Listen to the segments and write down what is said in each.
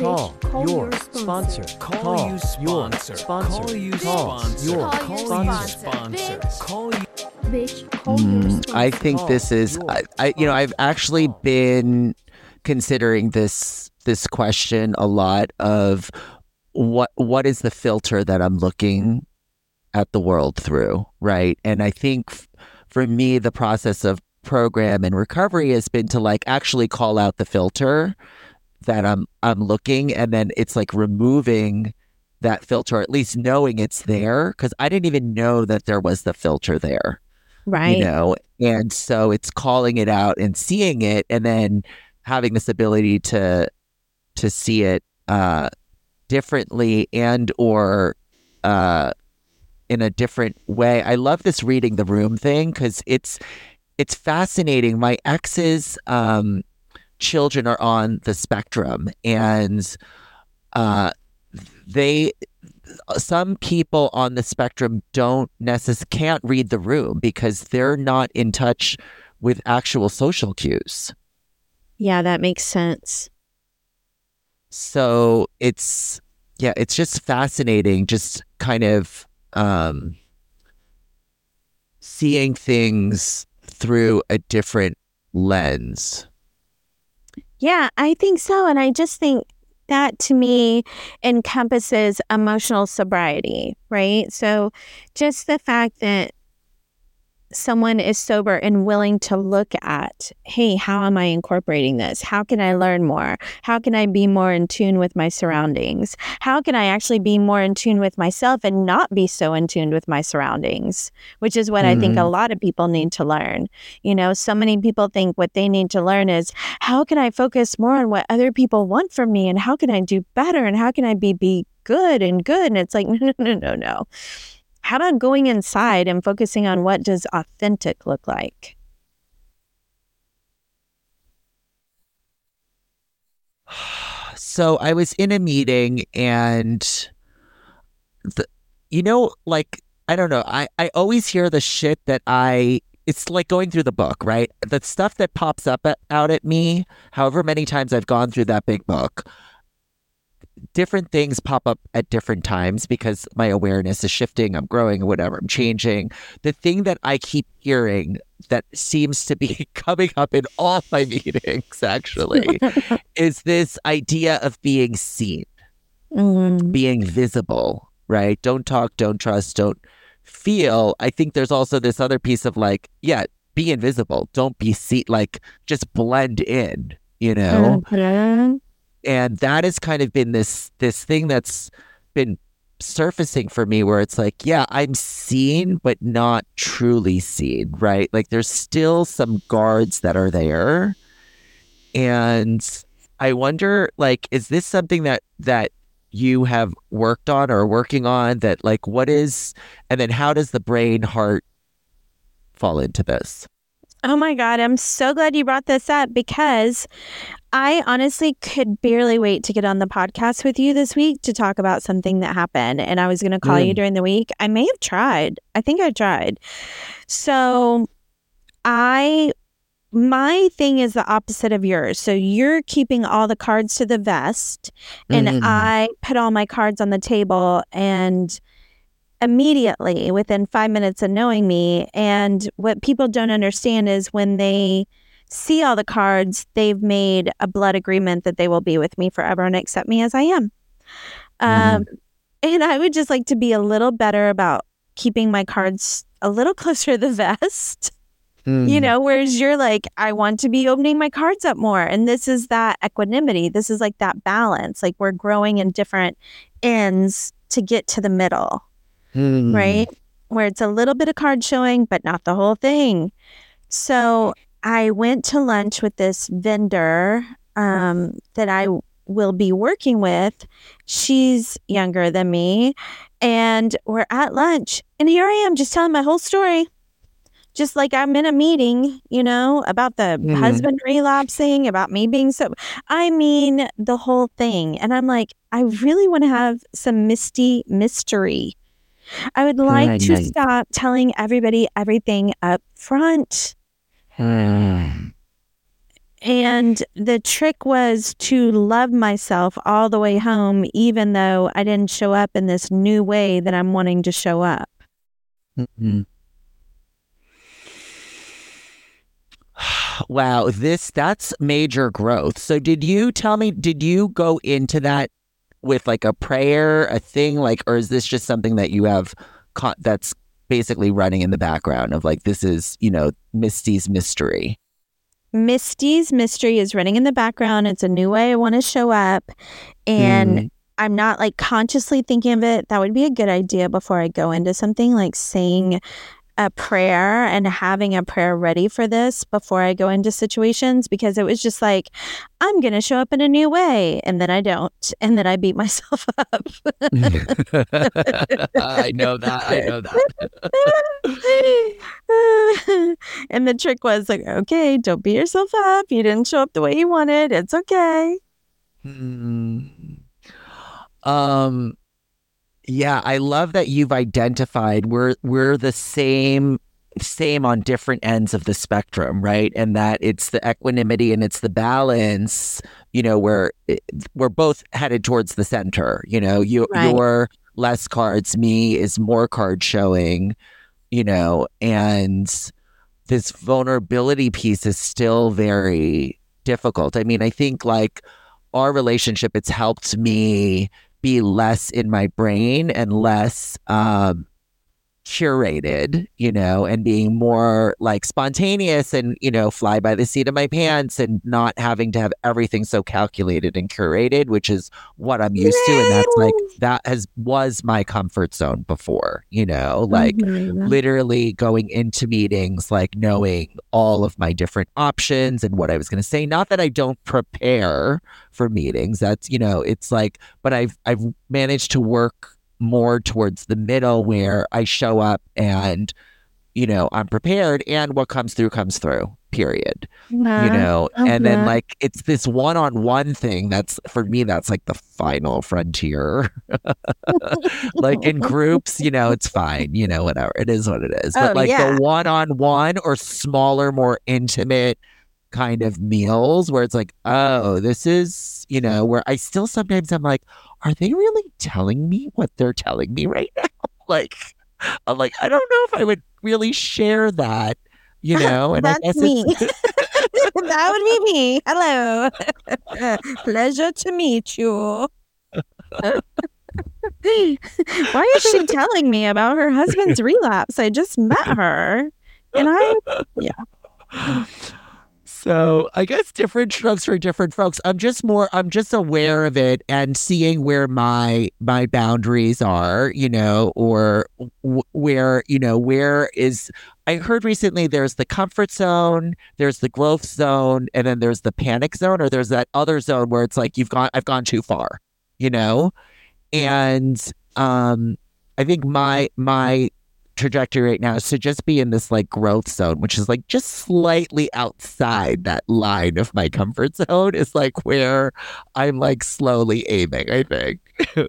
Call, Call your your sponsor. sponsor. Call you your sponsor. sponsor. Call you Call sponsor. your Call you Call you sponsor. sponsor. Bitch. Call. Bitch, your Mm, sponsor. I think this is I, I you know I've actually been considering this this question a lot of what what is the filter that I'm looking at the world through, right? And I think f- for me the process of program and recovery has been to like actually call out the filter that I'm I'm looking and then it's like removing that filter or at least knowing it's there cuz I didn't even know that there was the filter there Right. you know? And so it's calling it out and seeing it and then having this ability to to see it uh differently and or uh in a different way. I love this reading the room thing because it's it's fascinating. My ex's um children are on the spectrum and uh they some people on the spectrum don't necess- can't read the room because they're not in touch with actual social cues. Yeah, that makes sense. So it's yeah, it's just fascinating just kind of um seeing things through a different lens. Yeah, I think so. And I just think that to me encompasses emotional sobriety, right? So just the fact that someone is sober and willing to look at, hey, how am I incorporating this? How can I learn more? How can I be more in tune with my surroundings? How can I actually be more in tune with myself and not be so in tune with my surroundings? Which is what I think a mm-hmm. lot of people need to learn. You know, so many people think what they need to learn is how can I focus more on what other people want from me and how can I do better and how can I be be good and good? And it's like, no, no, no, no, no. How about going inside and focusing on what does authentic look like? So I was in a meeting and the you know like I don't know I I always hear the shit that I it's like going through the book right the stuff that pops up at, out at me however many times I've gone through that big book different things pop up at different times because my awareness is shifting I'm growing whatever I'm changing the thing that I keep hearing that seems to be coming up in all my meetings actually is this idea of being seen, Mm, being visible, right? Don't talk, don't trust, don't feel. I think there's also this other piece of like, yeah, be invisible. Don't be seen, like just blend in, you know? mhm. And that has kind of been this this thing that's been surfacing for me where it's like, yeah, I'm seen, but not truly seen, right? Like there's still some guards that are there. And I wonder, like, is this something that that you have worked on or working on that like what is and then how does the brain heart fall into this? Oh my God, I'm so glad you brought this up because I honestly could barely wait to get on the podcast with you this week to talk about something that happened. And I was going to call you Mm. during the week. I may have tried. I think I tried. So I, my thing is the opposite of yours. So you're keeping all the cards to the vest, and Mhm. I put all my cards on the table and immediately within five minutes of knowing me. And what people don't understand is when they see all the cards, they've made a blood agreement that they will be with me forever and accept me as I am. Um, and I would just like to be a little better about keeping my cards a little closer to the vest you Mm. know whereas you're like i want to be opening my cards up more and this is that equanimity this is like that balance like we're growing in different ends to get to the middle Mm. right where it's a little bit of card showing but not the whole thing so i went to lunch with this vendor um, that i will be working with she's younger than me and we're at lunch and here i am just telling my whole story just like I'm in a meeting, you know, about the Mhm. husband relapsing, about me being so. I mean, the whole thing. And I'm like, I really want to have some misty mystery. I would like to stop telling everybody everything up front. Mm. And the trick was to love myself all the way home, even though I didn't show up in this new way that I'm wanting to show up. Mm-hmm. Wow, this that's major growth. So did you tell me did you go into that with like a prayer, a thing like or is this just something that you have that's basically running in the background of like this is, you know, Misty's mystery? Misty's mystery is running in the background. It's a new way I want to show up. And mm. I'm not like consciously thinking of it. That would be a good idea before I go into something like saying a prayer and having a prayer ready for this before I go into situations because it was just like, I'm going to show up in a new way. And then I don't. And then I beat myself up. I know that. I know that. and the trick was like, okay, don't beat yourself up. You didn't show up the way you wanted. It's okay. Hmm. Um, yeah, I love that you've identified we're we're the same same on different ends of the spectrum, right? And that it's the equanimity and it's the balance, you know, where we're both headed towards the center. You know, you right. your less cards, me is more card showing, you know, and this vulnerability piece is still very difficult. I mean, I think like our relationship, it's helped me be less in my brain and less um, curated, you know, and being more like spontaneous and, you know, fly by the seat of my pants and not having to have everything so calculated and curated, which is what I'm used to. And that's like, that has was my comfort zone before, you know, like mm-hmm. literally going into meetings, like knowing all of my different options and what I was going to say. Not that I don't prepare for meetings. That's, you know, it's like, but I've, I've managed to work more towards the middle where I show up and, you know, I'm prepared and what comes through comes through, period. Uh-huh. You know, uh-huh. and then like it's this one on one thing that's for me, that's like the final frontier. like in groups, you know, it's fine, you know, whatever. It is what it is. Oh, but like yeah. the one on one or smaller, more intimate kind of meals where it's like, oh, this is, you know, where I still sometimes I'm like, are they really telling me what they're telling me right now? like, I'm like, I don't know if I would really share that, you know? And That's me. that would be me. Hello. Pleasure to meet you. Why is she telling me about her husband's relapse? I just met her. And I, yeah. So I guess different strokes for different folks. I'm just more I'm just aware of it and seeing where my my boundaries are, you know, or w- where, you know, where is I heard recently there's the comfort zone, there's the growth zone, and then there's the panic zone or there's that other zone where it's like you've gone I've gone too far, you know? And um I think my my trajectory right now is to just be in this like growth zone, which is like just slightly outside that line of my comfort zone, is like where I'm like slowly aiming, I think.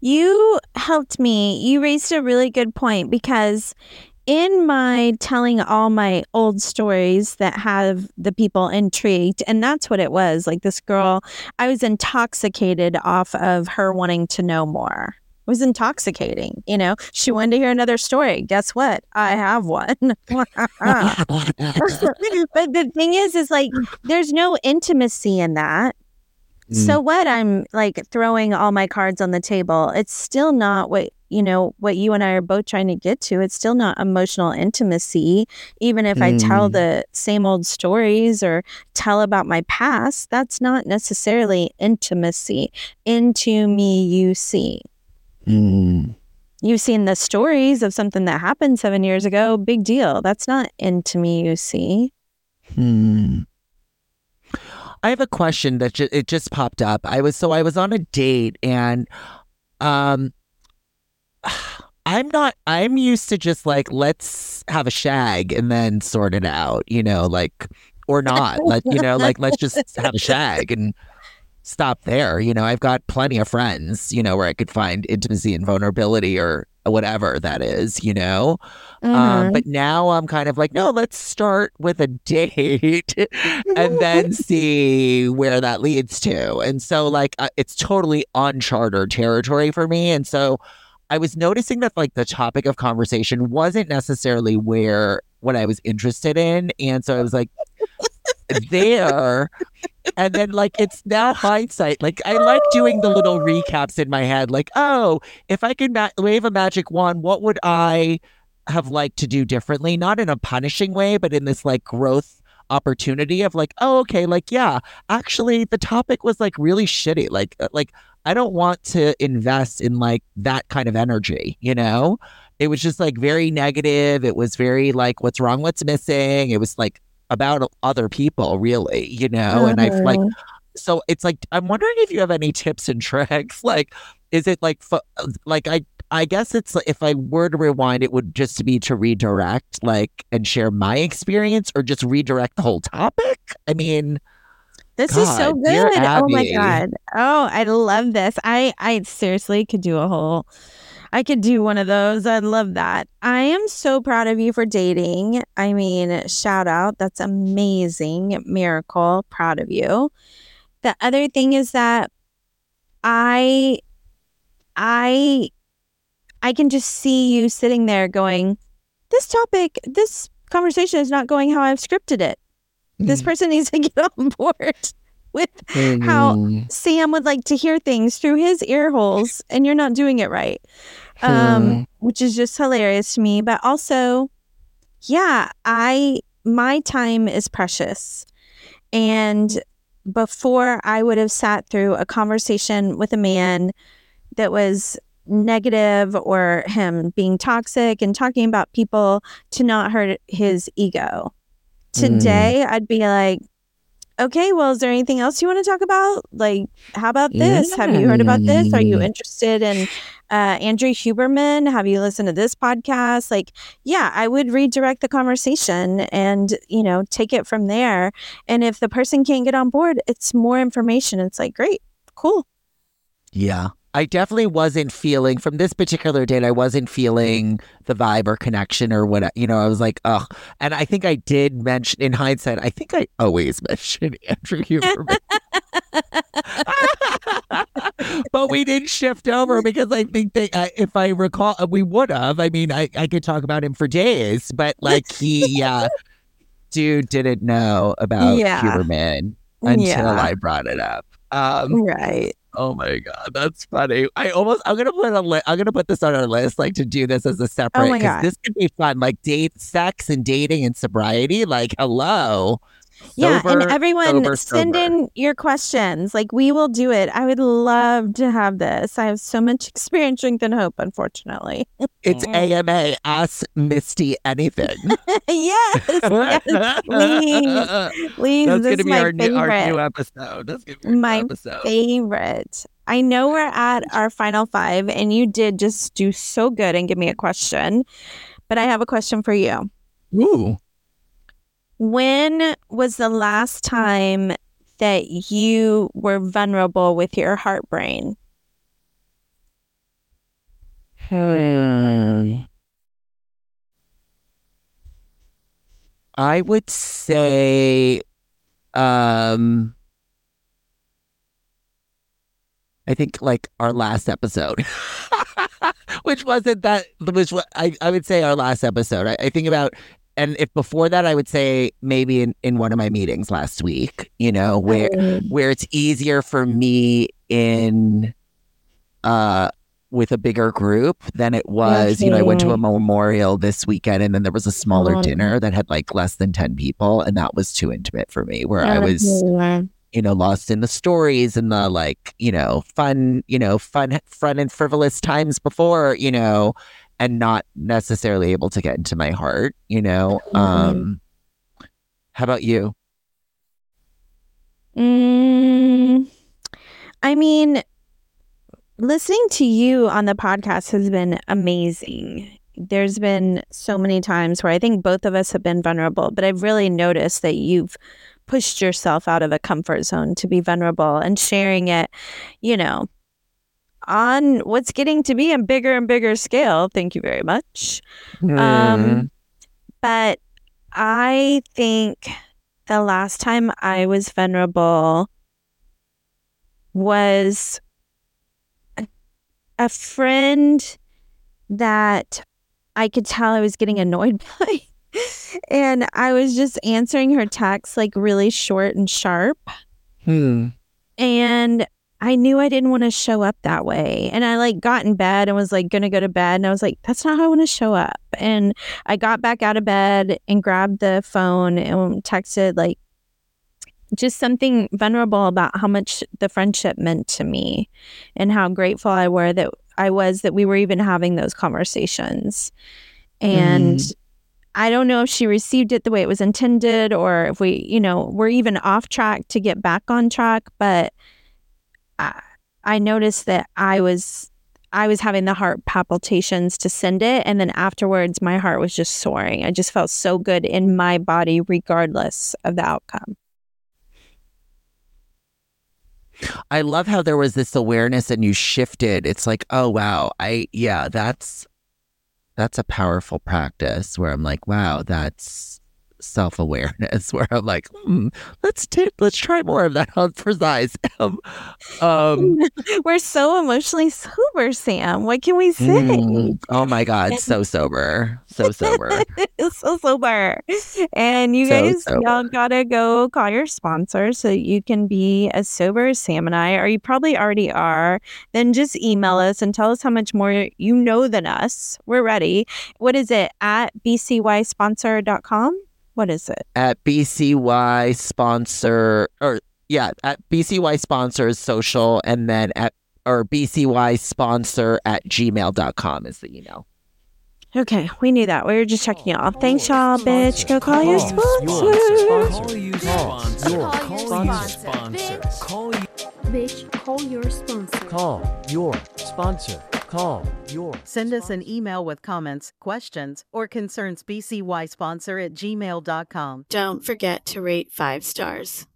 you helped me. You raised a really good point because in my telling all my old stories that have the people intrigued, and that's what it was like this girl, I was intoxicated off of her wanting to know more was intoxicating. You know, she wanted to hear another story. Guess what? I have one. but the thing is, is like, there's no intimacy in that. Mm. So what? I'm like throwing all my cards on the table. It's still not what, you know, what you and I are both trying to get to. It's still not emotional intimacy. Even if mm. I tell mm. the same old stories or tell about my past, that's not necessarily intimacy. Into me, you see. Mm. You've seen the stories of something that happened seven years ago. Big deal. That's not into me, you see. Hmm. I have a question that ju- it just popped up. I was so I was on a date and um I'm not I'm used to just like let's have a shag and then sort it out, you know, like or not. Let you know, like let's just have a shag and stop there. You know, I've got plenty of friends, you know, where I could find intimacy and vulnerability or whatever that is, you know? Mhm. Um, but now I'm kind of like, no, let's start with a date and then see where that leads to. And so, like, uh, it's totally uncharted territory for me. And so, I was noticing that, like, the topic of conversation wasn't necessarily where what I was interested in. And so I was like, there. And then, like, it's now hindsight. Like, I like doing the little recaps in my head. Like, oh, if I could ma- wave a magic wand, what would I have liked to do differently? Not in a punishing way, but in this, like, growth opportunity of like, oh, okay, like, yeah, actually, the topic was like really shitty. Like, uh, like, I don't want to invest in like that kind of energy, you know? It was just like very negative. It was very like, what's wrong? What's missing? It was like about other people, really, you know? And I've like, Mhm. so it's like I'm wondering if you have any tips and tricks. Like, is it like like I I guess it's like, if I were to rewind, it would just be to redirect, like, and share my experience, or just redirect the whole topic. I mean, This is so good. Oh my god. Oh, I love this. I I seriously could do a whole I could do one of those. I'd love that. I am so proud of you for dating. I mean, shout out. That's amazing. Miracle. Proud of you. The other thing is that I I I can just see you sitting there going, this topic, this conversation is not going how I've scripted it. This person needs to get on board with how Mm, Sam would like to hear things through his ear holes, and you're not doing it right. Um, which is just hilarious to me. But also, yeah, I my time is precious, and before I would have sat through a conversation with a man that was negative or him being toxic and talking about people to not hurt his ego. Today, I'd be like, okay, well, is there anything else you want to talk about? Like, how about this? Have you heard about this? Are you interested in uh, Andrew Huberman? Have you listened to this podcast? Like, yeah, I would redirect the conversation and, you know, take it from there. And if the person can't get on board, it's more information. It's like, great, cool. Yeah. I definitely wasn't feeling from this particular date, I wasn't feeling the vibe or connection or what, you know, I was like, oh, and I think I did mention in hindsight, I think I always mention Andrew Huberman. but we didn't shift over because I think they, uh, if I recall, uh, we would have. I mean, I, I could talk about him for days, but like he, uh, dude didn't know about Yeah. Huberman until yeah, I brought it up. Um, right. Oh my god, that's funny. I almost I'm gonna put a li- I'm gonna put this on our list, like to do this as a separate Oh my because God. this could be fun. Like date, sex, and dating and sobriety. Like hello, Yeah, and everyone sober, send sober. in your questions. Like we will do it. I would love to have this. I have so much experience, strength, and hope. Unfortunately, It's mm. AMA. Ask Misty anything. yes, yes, please, please. That's this gonna be my our new, our new episode. That's gonna be our new My episode. favorite. I know we're at our final five, and you did just do so good and give me a question. But I have a question for you. Ooh. When was the last time that you were vulnerable with your heart brain? Hmm. I would say um I think like our last episode. which wasn't that which I, I would say our last episode. I, I think about and if before that I would say maybe in, in one of my meetings last week, you know, where where it's easier for me in uh with a bigger group than it was you know i went to a memorial this weekend and then there was a smaller Oh. dinner that had like less than 10 people and that was too intimate for me where i was you know lost in the stories and the like you know fun you know fun fun and frivolous times before you know and not necessarily able to get into my heart you know? Um how about you? Mm, I mean, listening to you on the podcast has been amazing. There's been so many times where I think both of us have been vulnerable, but I've really noticed that you've pushed yourself out of a comfort zone to be vulnerable and sharing it, you know, on what's getting to be a bigger and bigger scale. Thank you very much. Mm. Um, but I think the last time I was vulnerable was a, a friend that I could tell I was getting annoyed by. and I was just answering her texts like really short and sharp. Hmm. And I knew I didn't want to show up that way. And I like got in bed and was like going to go to bed. And I was like, that's not how I want to show up. And I got back out of bed and grabbed the phone and texted like just something vulnerable about how much the friendship meant to me and how grateful I were that I was that we were even having those conversations. And mm-hmm. I don't know if she received it the way it was intended or if we, you know, we're even off track to get back on track, but I, noticed that I was I was having the heart palpitations to send it and then afterwards my heart was just soaring. I just felt so good in my body regardless of the outcome. I love how there was this awareness and you shifted. It's like, oh wow, I yeah, that's that's a powerful practice where I'm like, wow, that's self awareness. Where I'm like, hmm, let's take let's try more of that on for size. Um, um, We're so emotionally sober, Sam. What can we say? mm, oh my god, so sober, so sober. so sober. And you So guys, sober. y'all gotta go call your sponsor so you can be as sober as Sam and I, or you probably already are. Then just email us and tell us how much more you know than us. We're ready. What is it at bcysponsor.com? What is it? at BCY sponsor or yeah, at BCY sponsors social and then at or BCY sponsor at gmail.com is the email. Okay, we knew that. We were just checking y'all. Thanks, y'all, bitch. Go call your sponsor. Call you sponsor. Call Call your your sponsor. sponsor. Call you. Bitch, call your sponsor. Call your sponsor. Call your. Send us an email with comments, questions, or concerns bcysponsor at gmail.com. Don't forget to rate five stars.